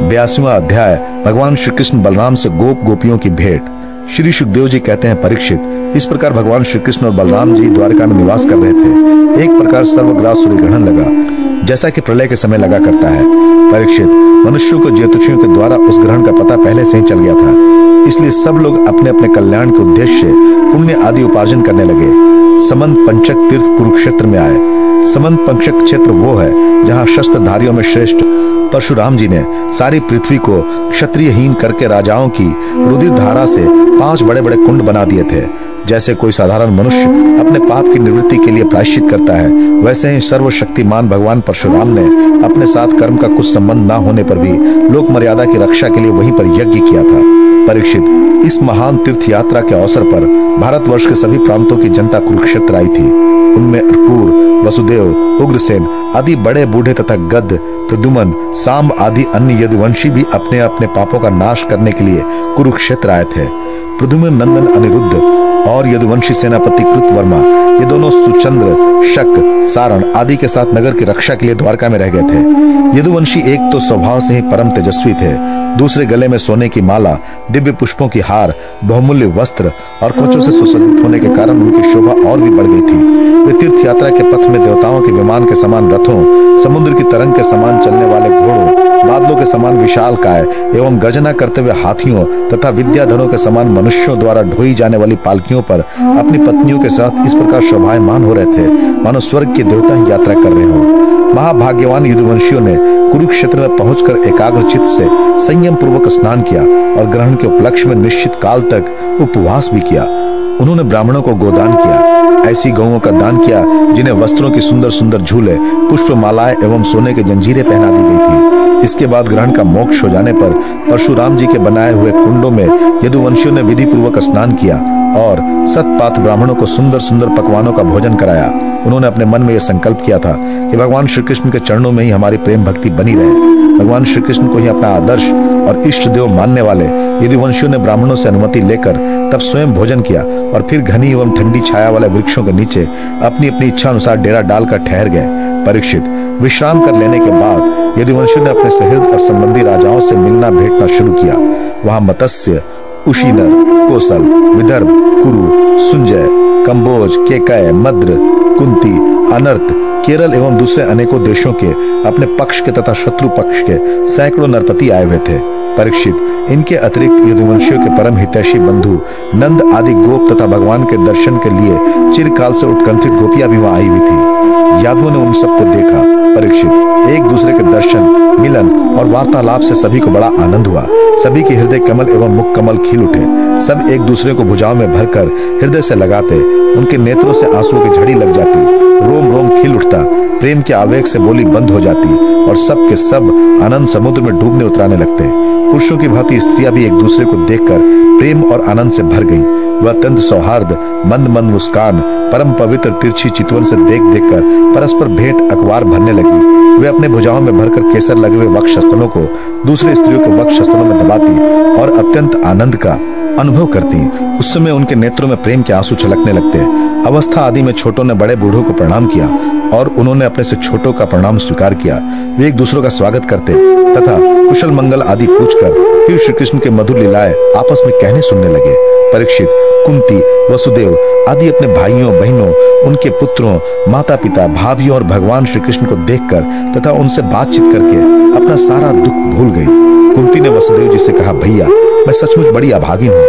बयासीवा अध्याय, भगवान श्री कृष्ण बलराम से गोप गोपियों की भेंट। श्री सुखदेव जी कहते हैं परीक्षित, इस प्रकार भगवान श्री कृष्ण और बलराम जी द्वारका में निवास कर रहे थे। एक प्रकार सर्वग्रास सूर्य ग्रहण लगा, जैसा कि प्रलय के समय लगा करता है। परीक्षित, मनुष्यों को ज्योतिषियों के द्वारा उस ग्रहण का पता पहले से ही चल गया था। इसलिए सब लोग अपने अपने कल्याण के उद्देश्य से पुण्य आदि उपार्जन करने लगे। समंत पंचक तीर्थ कुरुक्षेत्र में आए। समंत पंचक क्षेत्र वो है जहाँ शस्त्रधारियों में श्रेष्ठ परशुराम जी ने सारी पृथ्वी को क्षत्रियहीन करके राजाओं की रुधिर धारा से पाँच बड़े बड़े कुंड बना दिए थे। जैसे कोई साधारण मनुष्य अपने पाप की निवृत्ति के लिए प्रायश्चित करता है, वैसे ही सर्वशक्तिमान भगवान परशुराम ने अपने साथ कर्म का कुछ संबंध न होने पर भी लोक मर्यादा की रक्षा के लिए वहीं पर यज्ञ किया था। परीक्षित, इस महान तीर्थ यात्रा के अवसर पर भारतवर्ष के सभी प्रांतों की जनता कुरुक्षेत्र आई थी। उनमें अर्पूर, वसुदेव, उग्रसेन आदि बड़े बूढ़े तथा गद प्रदुमन साम आदि अन्य यदुवंशी भी अपने अपने पापों का नाश करने के लिए कुरुक्षेत्र आए थे। प्रदुमन नंदन अनिरुद्ध और यदुवंशी सेनापति कृत वर्मा ये दोनों सुचंद्र, शक, सारण आदि के साथ नगर की रक्षा के लिए द्वारका में रह गए थे। यदुवंशी एक तो स्वभाव से ही परम तेजस्वी थे दूसरे गले में सोने की माला, दिव्य पुष्पों की हार, बहुमूल्य वस्त्र और कवचों से सुसज्जित होने के कारण उनकी शोभा और भी बढ़ गई थी। वे तीर्थ यात्रा के पथ में देवताओं के विमान के समान रथों, समुद्र की तरंग के समान चलने वाले घोड़ों, बादलों के समान विशाल काय एवं गर्जना करते हुए हाथियों तथा विद्याधरों के समान मनुष्यों द्वारा ढोई जाने वाली पालकियों पर अपनी पत्नियों के साथ इस प्रकार शोभायमान हो रहे थे। मानो स्वर्ग के देवता ही यात्रा कर रहे हो। महाभाग्यवान युद्धवंशियों ने कुरुक्षेत्र में पहुंचकर एकाग्र चित्त से संयम पूर्वक स्नान किया और ग्रहण के उपलक्ष्य में निश्चित काल तक उपवास भी किया। उन्होंने ब्राह्मणों को गोदान किया, ऐसी गौओं का दान किया, जिन्हें वस्त्रों की सुंदर सुंदर झूले पुष्प मालाएँ एवं सोने के जंजीरें पहना दी गई थी। इसके बाद ग्रहण का मोक्ष हो जाने पर परशुराम जी के बनाए हुए कुंडों में यदुवंशियों ने विधि पूर्वक स्नान किया। और सतपात ब्राह्मणों को सुंदर सुंदर पकवानों का भोजन कराया। उन्होंने अपने मन में यह संकल्प किया था कि भगवान श्री कृष्ण के चरणों में ही हमारी प्रेम भक्ति बनी रहे। भगवान श्री कृष्ण को ही अपना आदर्श और इष्ट देव मानने वाले यदि वंशियों ने ब्राह्मणों से अनुमति लेकर तब स्वयं भोजन किया और फिर घनी एवं ठंडी छाया वाले वृक्षों के नीचे अपनी अपनी इच्छा अनुसार डेरा डालकर ठहर गए। परीक्षित, विश्राम कर लेने के बाद यदुवंशियों ने अपने सहृद और संबंधी राजाओं से मिलना भेंटना शुरू किया। वहाँ मत्स्य उशीनर कोसल, विदर्भ, कुरु, सुंजय, कंबोज, केकय, मद्र, कुंती, अनर्थ, केरल एवं दूसरे अनेकों देशों के अपने पक्ष के तथा शत्रु पक्ष के सैकड़ों नरपति आए हुए थे। परीक्षित, इनके अतिरिक्त यदुवंशियों के परम हितैषी बंधु, नंद आदि गोप तथा भगवान के दर्शन के लिए चिरकाल से उत्कंठित गोपियाँ भी वहाँ आई हुई थी। यादवों ने उन सबको देखा। परीक्षित। एक दूसरे के दर्शन, मिलन और वार्तालाप से सभी को बड़ा आनंद हुआ। सभी के हृदय कमल एवं मुख कमल खिल उठे। सब एक दूसरे को भुजाओं में भरकर हृदय से लगाते। उनके नेत्रों से आंसुओं की झड़ी लग जाती। रोम रोम खिल उठता। प्रेम के आवेग से बोली बंद हो जाती और सबके सब आनंद समुद्र में डूबने उतराने लगते। पुरुषों की भांति स्त्रियाँ भी एक दूसरे को देखकर प्रेम और आनंद से भर गईं। वह अत्यंत सौहार्द, मंद मंद मुस्कान, परम पवित्र तिरछी चितवन से देख देख कर परस्पर भेंट अखबार भरने लगी वे अपने भुजाओं में भरकर केसर लगे हुए वक्षस्थलों को दूसरे स्त्रियों के वक्षस्थलों में दबाती और अत्यंत आनंद का अनुभव करती उस समय उनके नेत्रों में प्रेम के आँसू छलकने लगते अवस्था आदि में छोटों ने बड़े बूढ़ों को प्रणाम किया और उन्होंने अपने से छोटों का प्रणाम स्वीकार किया। वे एक दूसरों का स्वागत करते तथा कुशल मंगल आदि पूछकर फिर श्री कृष्ण के मधुर लीलाएँ आपस में कहने सुनने लगे। परीक्षित, कुंती, वसुदेव आदि अपने भाइयों, बहनों, उनके पुत्रों माता पिता भाभियों और भगवान श्री कृष्ण को देखकर तथा उनसे बातचीत करके अपना सारा दुख भूल गई। कुंती ने वसुदेव जी से कहा, भैया, मैं सचमुच बड़ी अभागिन हूँ।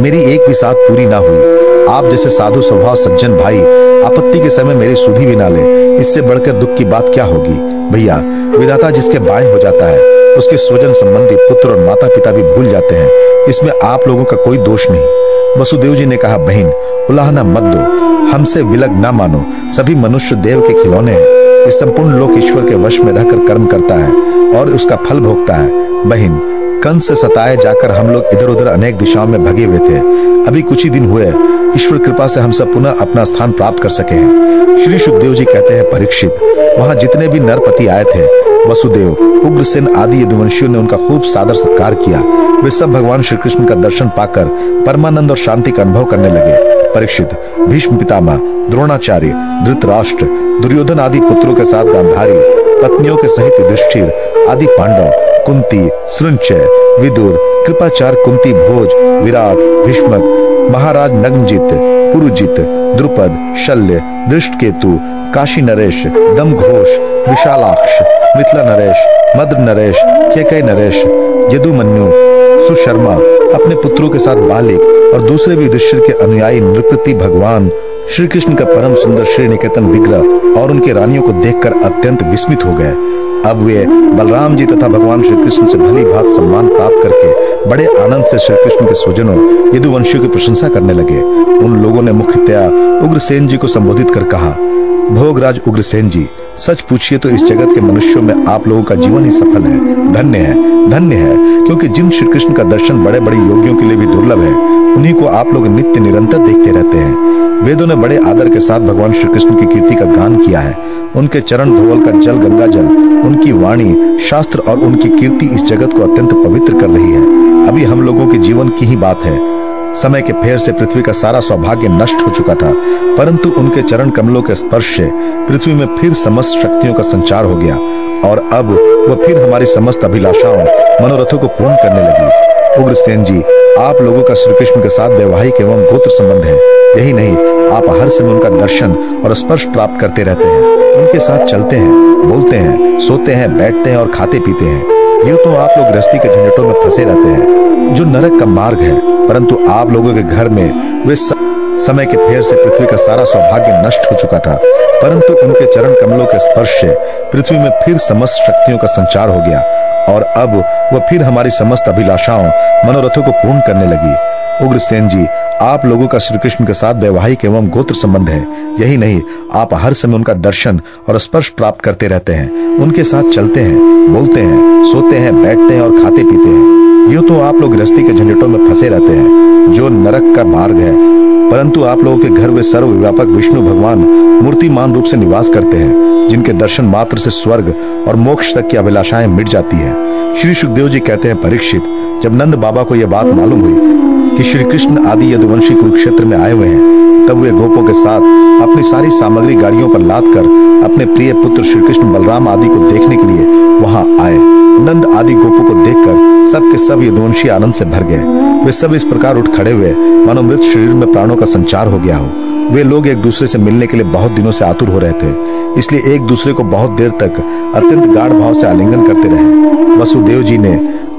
मेरी एक भी साथ पूरी ना हुई। आप जैसे साधु स्वभाव सज्जन भाई, आपत्ति के समय मेरी सुधी भी ना ले। इससे बढ़कर दुख की बात क्या होगी? भैया, विधाता जिसके बाएँ हो जाता है, उसके स्वजन संबंधी पुत्र और माता पिता भी भूल जाते हैं। इसमें आप लोगों का कोई दोष नहीं। वसुदेव जी ने कहा, बहन, उलाहना मत दो। हमसे विलग ना मानो। सभी मनुष्य देव के खिलौने हैं। ये संपूर्ण लोक ईश्वर के वश में रहकर कर्म करता है और उसका फल भोगता है। बहन, कंस से सताए जाकर हम लोग इधर उधर अनेक दिशाओं में भगे हुए थे। अभी कुछ ही दिन हुए, ईश्वर कृपा से हम सब पुनः अपना स्थान प्राप्त कर सके हैं। श्री सुखदेव जी कहते हैं, परीक्षित, वहाँ जितने भी नरपति आए थे, वसुदेव, उग्रसेन आदि यदुवंशियों ने उनका खूब सादर सत्कार किया। वे सब भगवान श्री कृष्ण का दर्शन पाकर परमानंद और शांति का अनुभव करने लगे। परीक्षित, भीष्म पितामह, द्रोणाचार्य, धृतराष्ट्र दुर्योधन आदि पुत्रों के साथ गांधारी, पत्नियों के सहित युधिष्ठिर, आदि पांडव, कुंती सृंचय विदुर कृपाचार कुंती भोज, विराट, भीष्मक, महाराज नग्नजित, पुरुजित, द्रुपद, शल्य, दृष्टकेतु, काशी नरेश दम घोष विशालाक्ष, मिथिला नरेश, मद्र नरेश, केकई नरेश, यदुमन्यु, सुशर्मा, अपने पुत्रों के साथ बालिक और दूसरे भी युधिष्ठिर के अनुयायी नृपति भगवान श्री कृष्ण का परम सुंदर श्री निकेतन विग्रह और उनके रानियों को देखकर अत्यंत विस्मित हो गए। अब वे बलराम जी तथा भगवान श्री कृष्ण से भली भात सम्मान प्राप्त करके बड़े आनंद से श्री कृष्ण के स्वजनों, यदुवंशियों की प्रशंसा करने लगे। उन लोगों ने मुख्यतया उग्रसेन जी को संबोधित कर कहा, भोगराज उग्रसेन जी, सच पूछिए तो इस जगत के मनुष्यों में आप लोगों का जीवन ही सफल है। धन्य है धन्य है, क्योंकि जिन श्री कृष्ण का दर्शन बड़े बड़े योगियों के लिए भी दुर्लभ है, उन्हीं को आप लोग नित्य निरंतर देखते रहते हैं। वेदों ने बड़े आदर के साथ भगवान श्री कृष्ण की कीर्ति का गान किया है। उनके चरण धोवल का जल गंगा जल, उनकी वाणी, शास्त्र और उनकी कीर्ति इस जगत को अत्यंत पवित्र कर रही है। अभी हम लोगों के जीवन की ही बात है। समय के फेर से पृथ्वी का सारा सौभाग्य नष्ट हो चुका था, परंतु उनके चरण कमलों के स्पर्श से पृथ्वी में फिर समस्त शक्तियों का संचार हो गया, और अब वह फिर हमारी समस्त अभिलाषाओं, मनोरथों को पूर्ण करने लगी। उग्रसेन जी आप लोगों का श्री कृष्ण के साथ वैवाहिक एवं गोत्र संबंध है। यही नहीं, आप हर समय उनका दर्शन और स्पर्श प्राप्त करते रहते हैं। उनके साथ चलते हैं, बोलते हैं, सोते हैं, बैठते हैं और खाते पीते हैं। यूँ तो आप लोग गृहस्थी के झंझटों में फंसे रहते हैं, जो नरक का मार्ग है। परंतु आप लोगों के घर में वे समय के फेर से पृथ्वी का सारा सौभाग्य नष्ट हो चुका था। परंतु उनके चरण कमलों के स्पर्श से पृथ्वी में फिर समस्त शक्तियों का संचार हो गया। और अब वह फिर हमारी समस्त अभिलाषाओं, मनोरथों को पूर्ण करने लगी। उग्रसेन जी, आप लोगों का श्री कृष्ण के साथ वैवाहिक एवं गोत्र संबंध है। यही नहीं, आप हर समय उनका दर्शन और स्पर्श प्राप्त करते रहते हैं। उनके साथ चलते हैं, बोलते हैं, सोते हैं, बैठते हैं और खाते पीते हैं। यूँ तो आप लोग गृहस्थी के झंझटों में फंसे रहते हैं। जो नरक का मार्ग है परंतु आप लोगों के घर वे सर्वव्यापक विष्णु भगवान मूर्तिमान रूप से निवास करते हैं, जिनके दर्शन मात्र से स्वर्ग और मोक्ष तक की अभिलाषाएँ मिट जाती है। श्री सुखदेव जी कहते हैं, परीक्षित, जब नंद बाबा को यह बात मालूम हुई कि श्री कृष्ण आदि यदुवंशी कुरुक्षेत्र में आए हुए हैं, तब वे गोपों के साथ अपनी सारी सामग्री गाड़ियों पर लाद कर अपने प्रिय पुत्र श्री कृष्ण बलराम आदि को देखने के लिए वहाँ आए। नंद आदि गोपों को देखकर सब के सब यदुवंशी आनंद से भर गए। वे सब इस प्रकार उठ खड़े हुए मानो मृत शरीर में प्राणों का संचार हो गया हो। वे लोग एक दूसरे से मिलने के लिए बहुत दिनों से आतुर हो रहे थे। इसलिए एक दूसरे को बहुत देर तक अत्यंत गाढ़ भाव से आलिंगन करते रहे। वसुदेव जी ने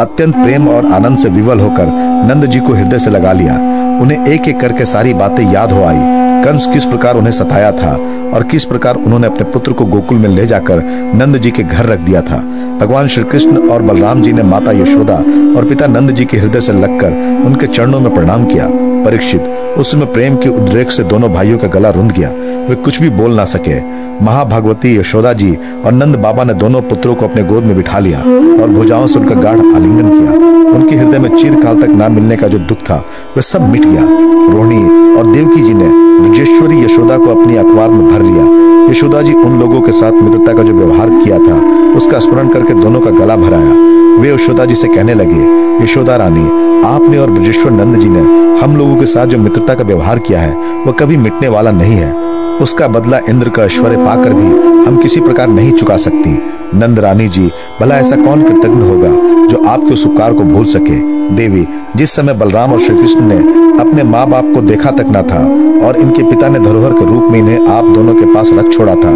अत्यंत प्रेम और आनंद से विवल होकर नंद जी को हृदय से लगा लिया। उन्हें एक एक करके सारी बातें याद हो आई। कंस किस प्रकार उन्हें सताया था। और किस प्रकार उन्होंने अपने पुत्र को गोकुल में ले जाकर नंद जी के घर रख दिया था। भगवान श्री कृष्ण और बलराम जी ने माता यशोदा और पिता नंद जी के हृदय से लगकर उनके चरणों में प्रणाम किया। परीक्षित उस समय प्रेम के उद्रेक से दोनों भाइयों का गला रुंध गया। वे कुछ भी बोल ना सके। महाभागवती यशोदा जी और नंद बाबा ने दोनों पुत्रों को अपने गोद में बिठा लिया और भुजाओं से उनका गाढ़ आलिंगन किया। उनके हृदय में चिरकाल तक ना मिलने का जो दुख था वह सब मिट गया। रोहिणी और देवकी जी ने ब्रजेश्वरी यशोदा को अपनी अखबार में भर लिया। यशोदा जी उन लोगों के साथ मित्रता का जो व्यवहार किया था, उसका स्मरण करके दोनों का गला भराया। वे यशोदा जी से कहने लगे, यशोदा रानी, आपने और ब्रजेश्वर नंद जी ने हम लोगों के साथ जो मित्रता का व्यवहार किया है, वह कभी मिटने वाला नहीं है। उसका बदला इंद्र का ऐश्वर्य पाकर भी हम किसी प्रकार नहीं चुका सकती। नंद रानी जी, भला ऐसा कौन कृतज्ञ होगा? जो आपके उस उपकार को भूल सके। देवी, जिस समय बलराम और श्री कृष्ण ने अपने माँ बाप को देखा तक न था और इनके पिता ने धरोहर के रूप में इन्हें आप दोनों के पास रख छोड़ा था,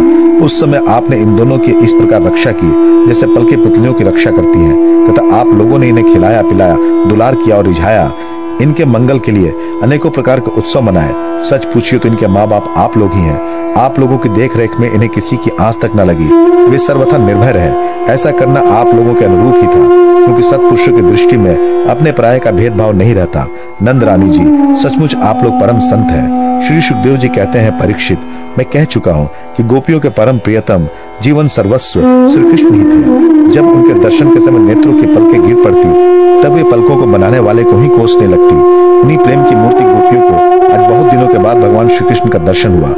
उस समय आपने इन दोनों की इस प्रकार रक्षा की, जैसे पल के पुतलियों की रक्षा करती हैं, तथा आप लोगों ने इन्हें खिलाया, पिलाया, दुलार किया और रिझाया। इनके मंगल के लिए अनेकों प्रकार के उत्सव मनाए। सच पूछिए तो इनके माँ बाप आप लोग ही हैं। आप लोगों की देख रेख में इन्हें किसी की आँच तक न लगी। वे सर्वथा निर्भय रहे। ऐसा करना आप लोगों के अनुरूप ही था। क्योंकि सत्पुरुषों की दृष्टि में अपने प्राय का भेदभाव नहीं रहता। नंद रानी जी, सचमुच आप लोग परम संत हैं। श्री सुखदेव जी कहते हैं परीक्षित, मैं कह चुका हूँ कि गोपियों के परम प्रियतम जीवन सर्वस्व श्री कृष्ण ही थे। जब उनके दर्शन के समय नेत्रों की पलकें गिर पड़ती, तब वे पलकों को बनाने वाले को ही कोसने लगती। उन्हीं प्रेम की मूर्ति गोपियों को आज बहुत दिनों के बाद भगवान श्री कृष्ण का दर्शन हुआ।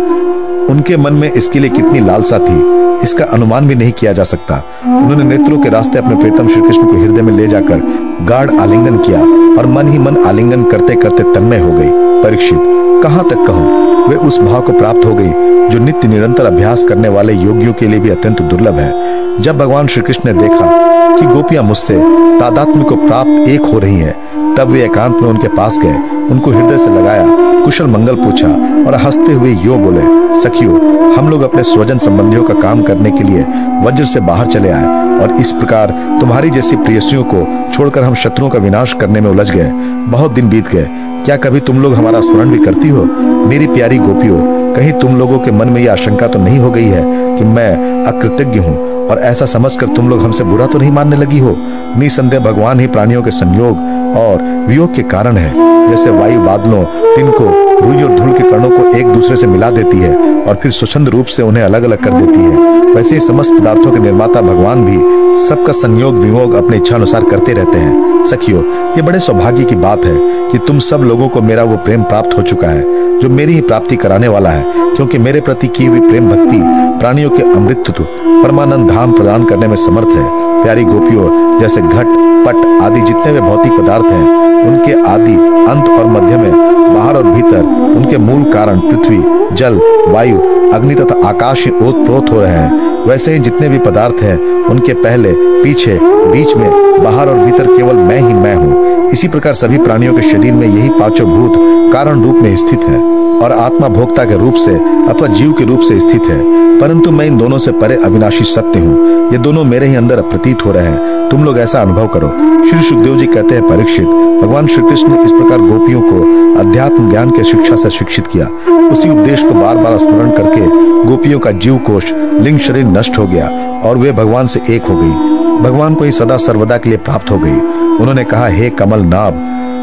उनके मन में इसके लिए कितनी लालसा थी। इसका अनुमान भी नहीं किया जा सकता। उन्होंने नेत्रों के रास्ते अपने प्रीतम श्री कृष्ण को हृदय में ले जाकर गाढ़ आलिंगन किया और मन ही मन आलिंगन करते करते तन्मय हो गई। परीक्षित, कहाँ तक कहूँ? वे उस भाव को प्राप्त हो गई जो नित्य निरंतर अभ्यास करने वाले योगियों के लिए भी अत्यंत दुर्लभ है। जब भगवान श्री कृष्ण ने देखा कि गोपियाँ मुझसे तादात्म्य को प्राप्त एक हो रही हैं तब वे एकांत में उनके पास गए। उनको हृदय से लगाया, कुशल मंगल पूछा और हँसते हुए यो बोले, सखियो, हम लोग अपने स्वजन संबंधियों का काम करने के लिए वज्र से बाहर चले आए और इस प्रकार तुम्हारी जैसी प्रियसियों को छोड़कर हम शत्रुओं का विनाश करने में उलझ गए। बहुत दिन बीत गए। क्या कभी तुम लोग हमारा स्मरण भी करती हो? मेरी प्यारी गोपियों, कहीं तुम लोगों के मन में यह आशंका तो नहीं हो गई है कि मैं अकृतज्ञ हूँ और ऐसा समझकर तुम लोग हमसे बुरा तो नहीं मानने लगी हो? निसंदेह भगवान ही प्राणियों के संयोग और वियोग के कारण है। जैसे वायु बादलों तिनको रुई और धूल के कणों को एक दूसरे से मिला देती है और फिर स्वच्छंद रूप से उन्हें अलग अलग कर देती है। वैसे ही समस्त पदार्थों के निर्माता भगवान भी सबका संयोग विमोग अपने इच्छा अनुसार करते रहते हैं। सखियो, ये बड़े सौभाग्य की बात है कि तुम सब लोगों को मेरा वो प्रेम प्राप्त हो चुका है, जो मेरी ही प्राप्ति कराने वाला है, क्योंकि मेरे प्रति की हुई प्रेम भक्ति प्राणियों के अमृतत्व, परमानंद धाम प्रदान करने में समर्थ है। प्यारी गोपियों जैसे घट, पट आदि जितने भी भौतिक पदार्थ हैं, उनके आदि अंत और मध्य में, बाहर और भीतर, उनके मूल कारण पृथ्वी, जल, वायु, अग्नि तथा आकाश ओत हो रहे हैं। वैसे ही जितने भी पदार्थ हैं, उनके पहले, पीछे, बीच में, बाहर और भीतर केवल मैं ही मैं हूँ। इसी प्रकार सभी प्राणियों के शरीर में यही पाँचों भूत कारण रूप में स्थित है। और आत्मा भोक्ता के रूप से अथवा जीव के रूप से स्थित है। परंतु मैं इन दोनों से परे अविनाशी सत्य हूँ। ये दोनों मेरे ही अंदर प्रतीत हो रहे हैं। तुम लोग ऐसा अनुभव करो। श्री सुखदेव जी कहते हैं, परीक्षित, भगवान श्री कृष्ण ने इस प्रकार गोपियों को अध्यात्म ज्ञान के शिक्षा से शिक्षित किया। उसी उपदेश को बार बार स्मरण करके गोपियों का जीव कोष लिंग शरीर नष्ट हो गया और वे भगवान से एक हो गई। भगवान को ही सदा सर्वदा के लिए प्राप्त हो गई। उन्होंने कहा, हे कमल नाभ,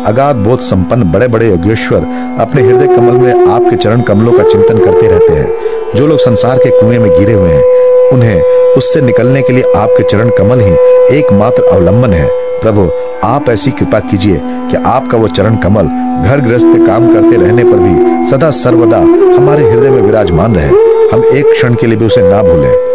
अगाध बोध संपन्न बड़े बड़े योगेश्वर अपने हृदय कमल में आपके चरण कमलों का चिंतन करते रहते हैं। जो लोग संसार के कुएँ में गिरे हुए हैं, उन्हें उससे निकलने के लिए आपके चरण कमल ही एकमात्र अवलंबन है। प्रभु, आप ऐसी कृपा कीजिए कि आपका वो चरण कमल घर गृहस्थ काम करते रहने पर भी सदा सर्वदा हमारे हृदय में विराजमान रहे। हम एक क्षण के लिए भी उसे ना भूलें।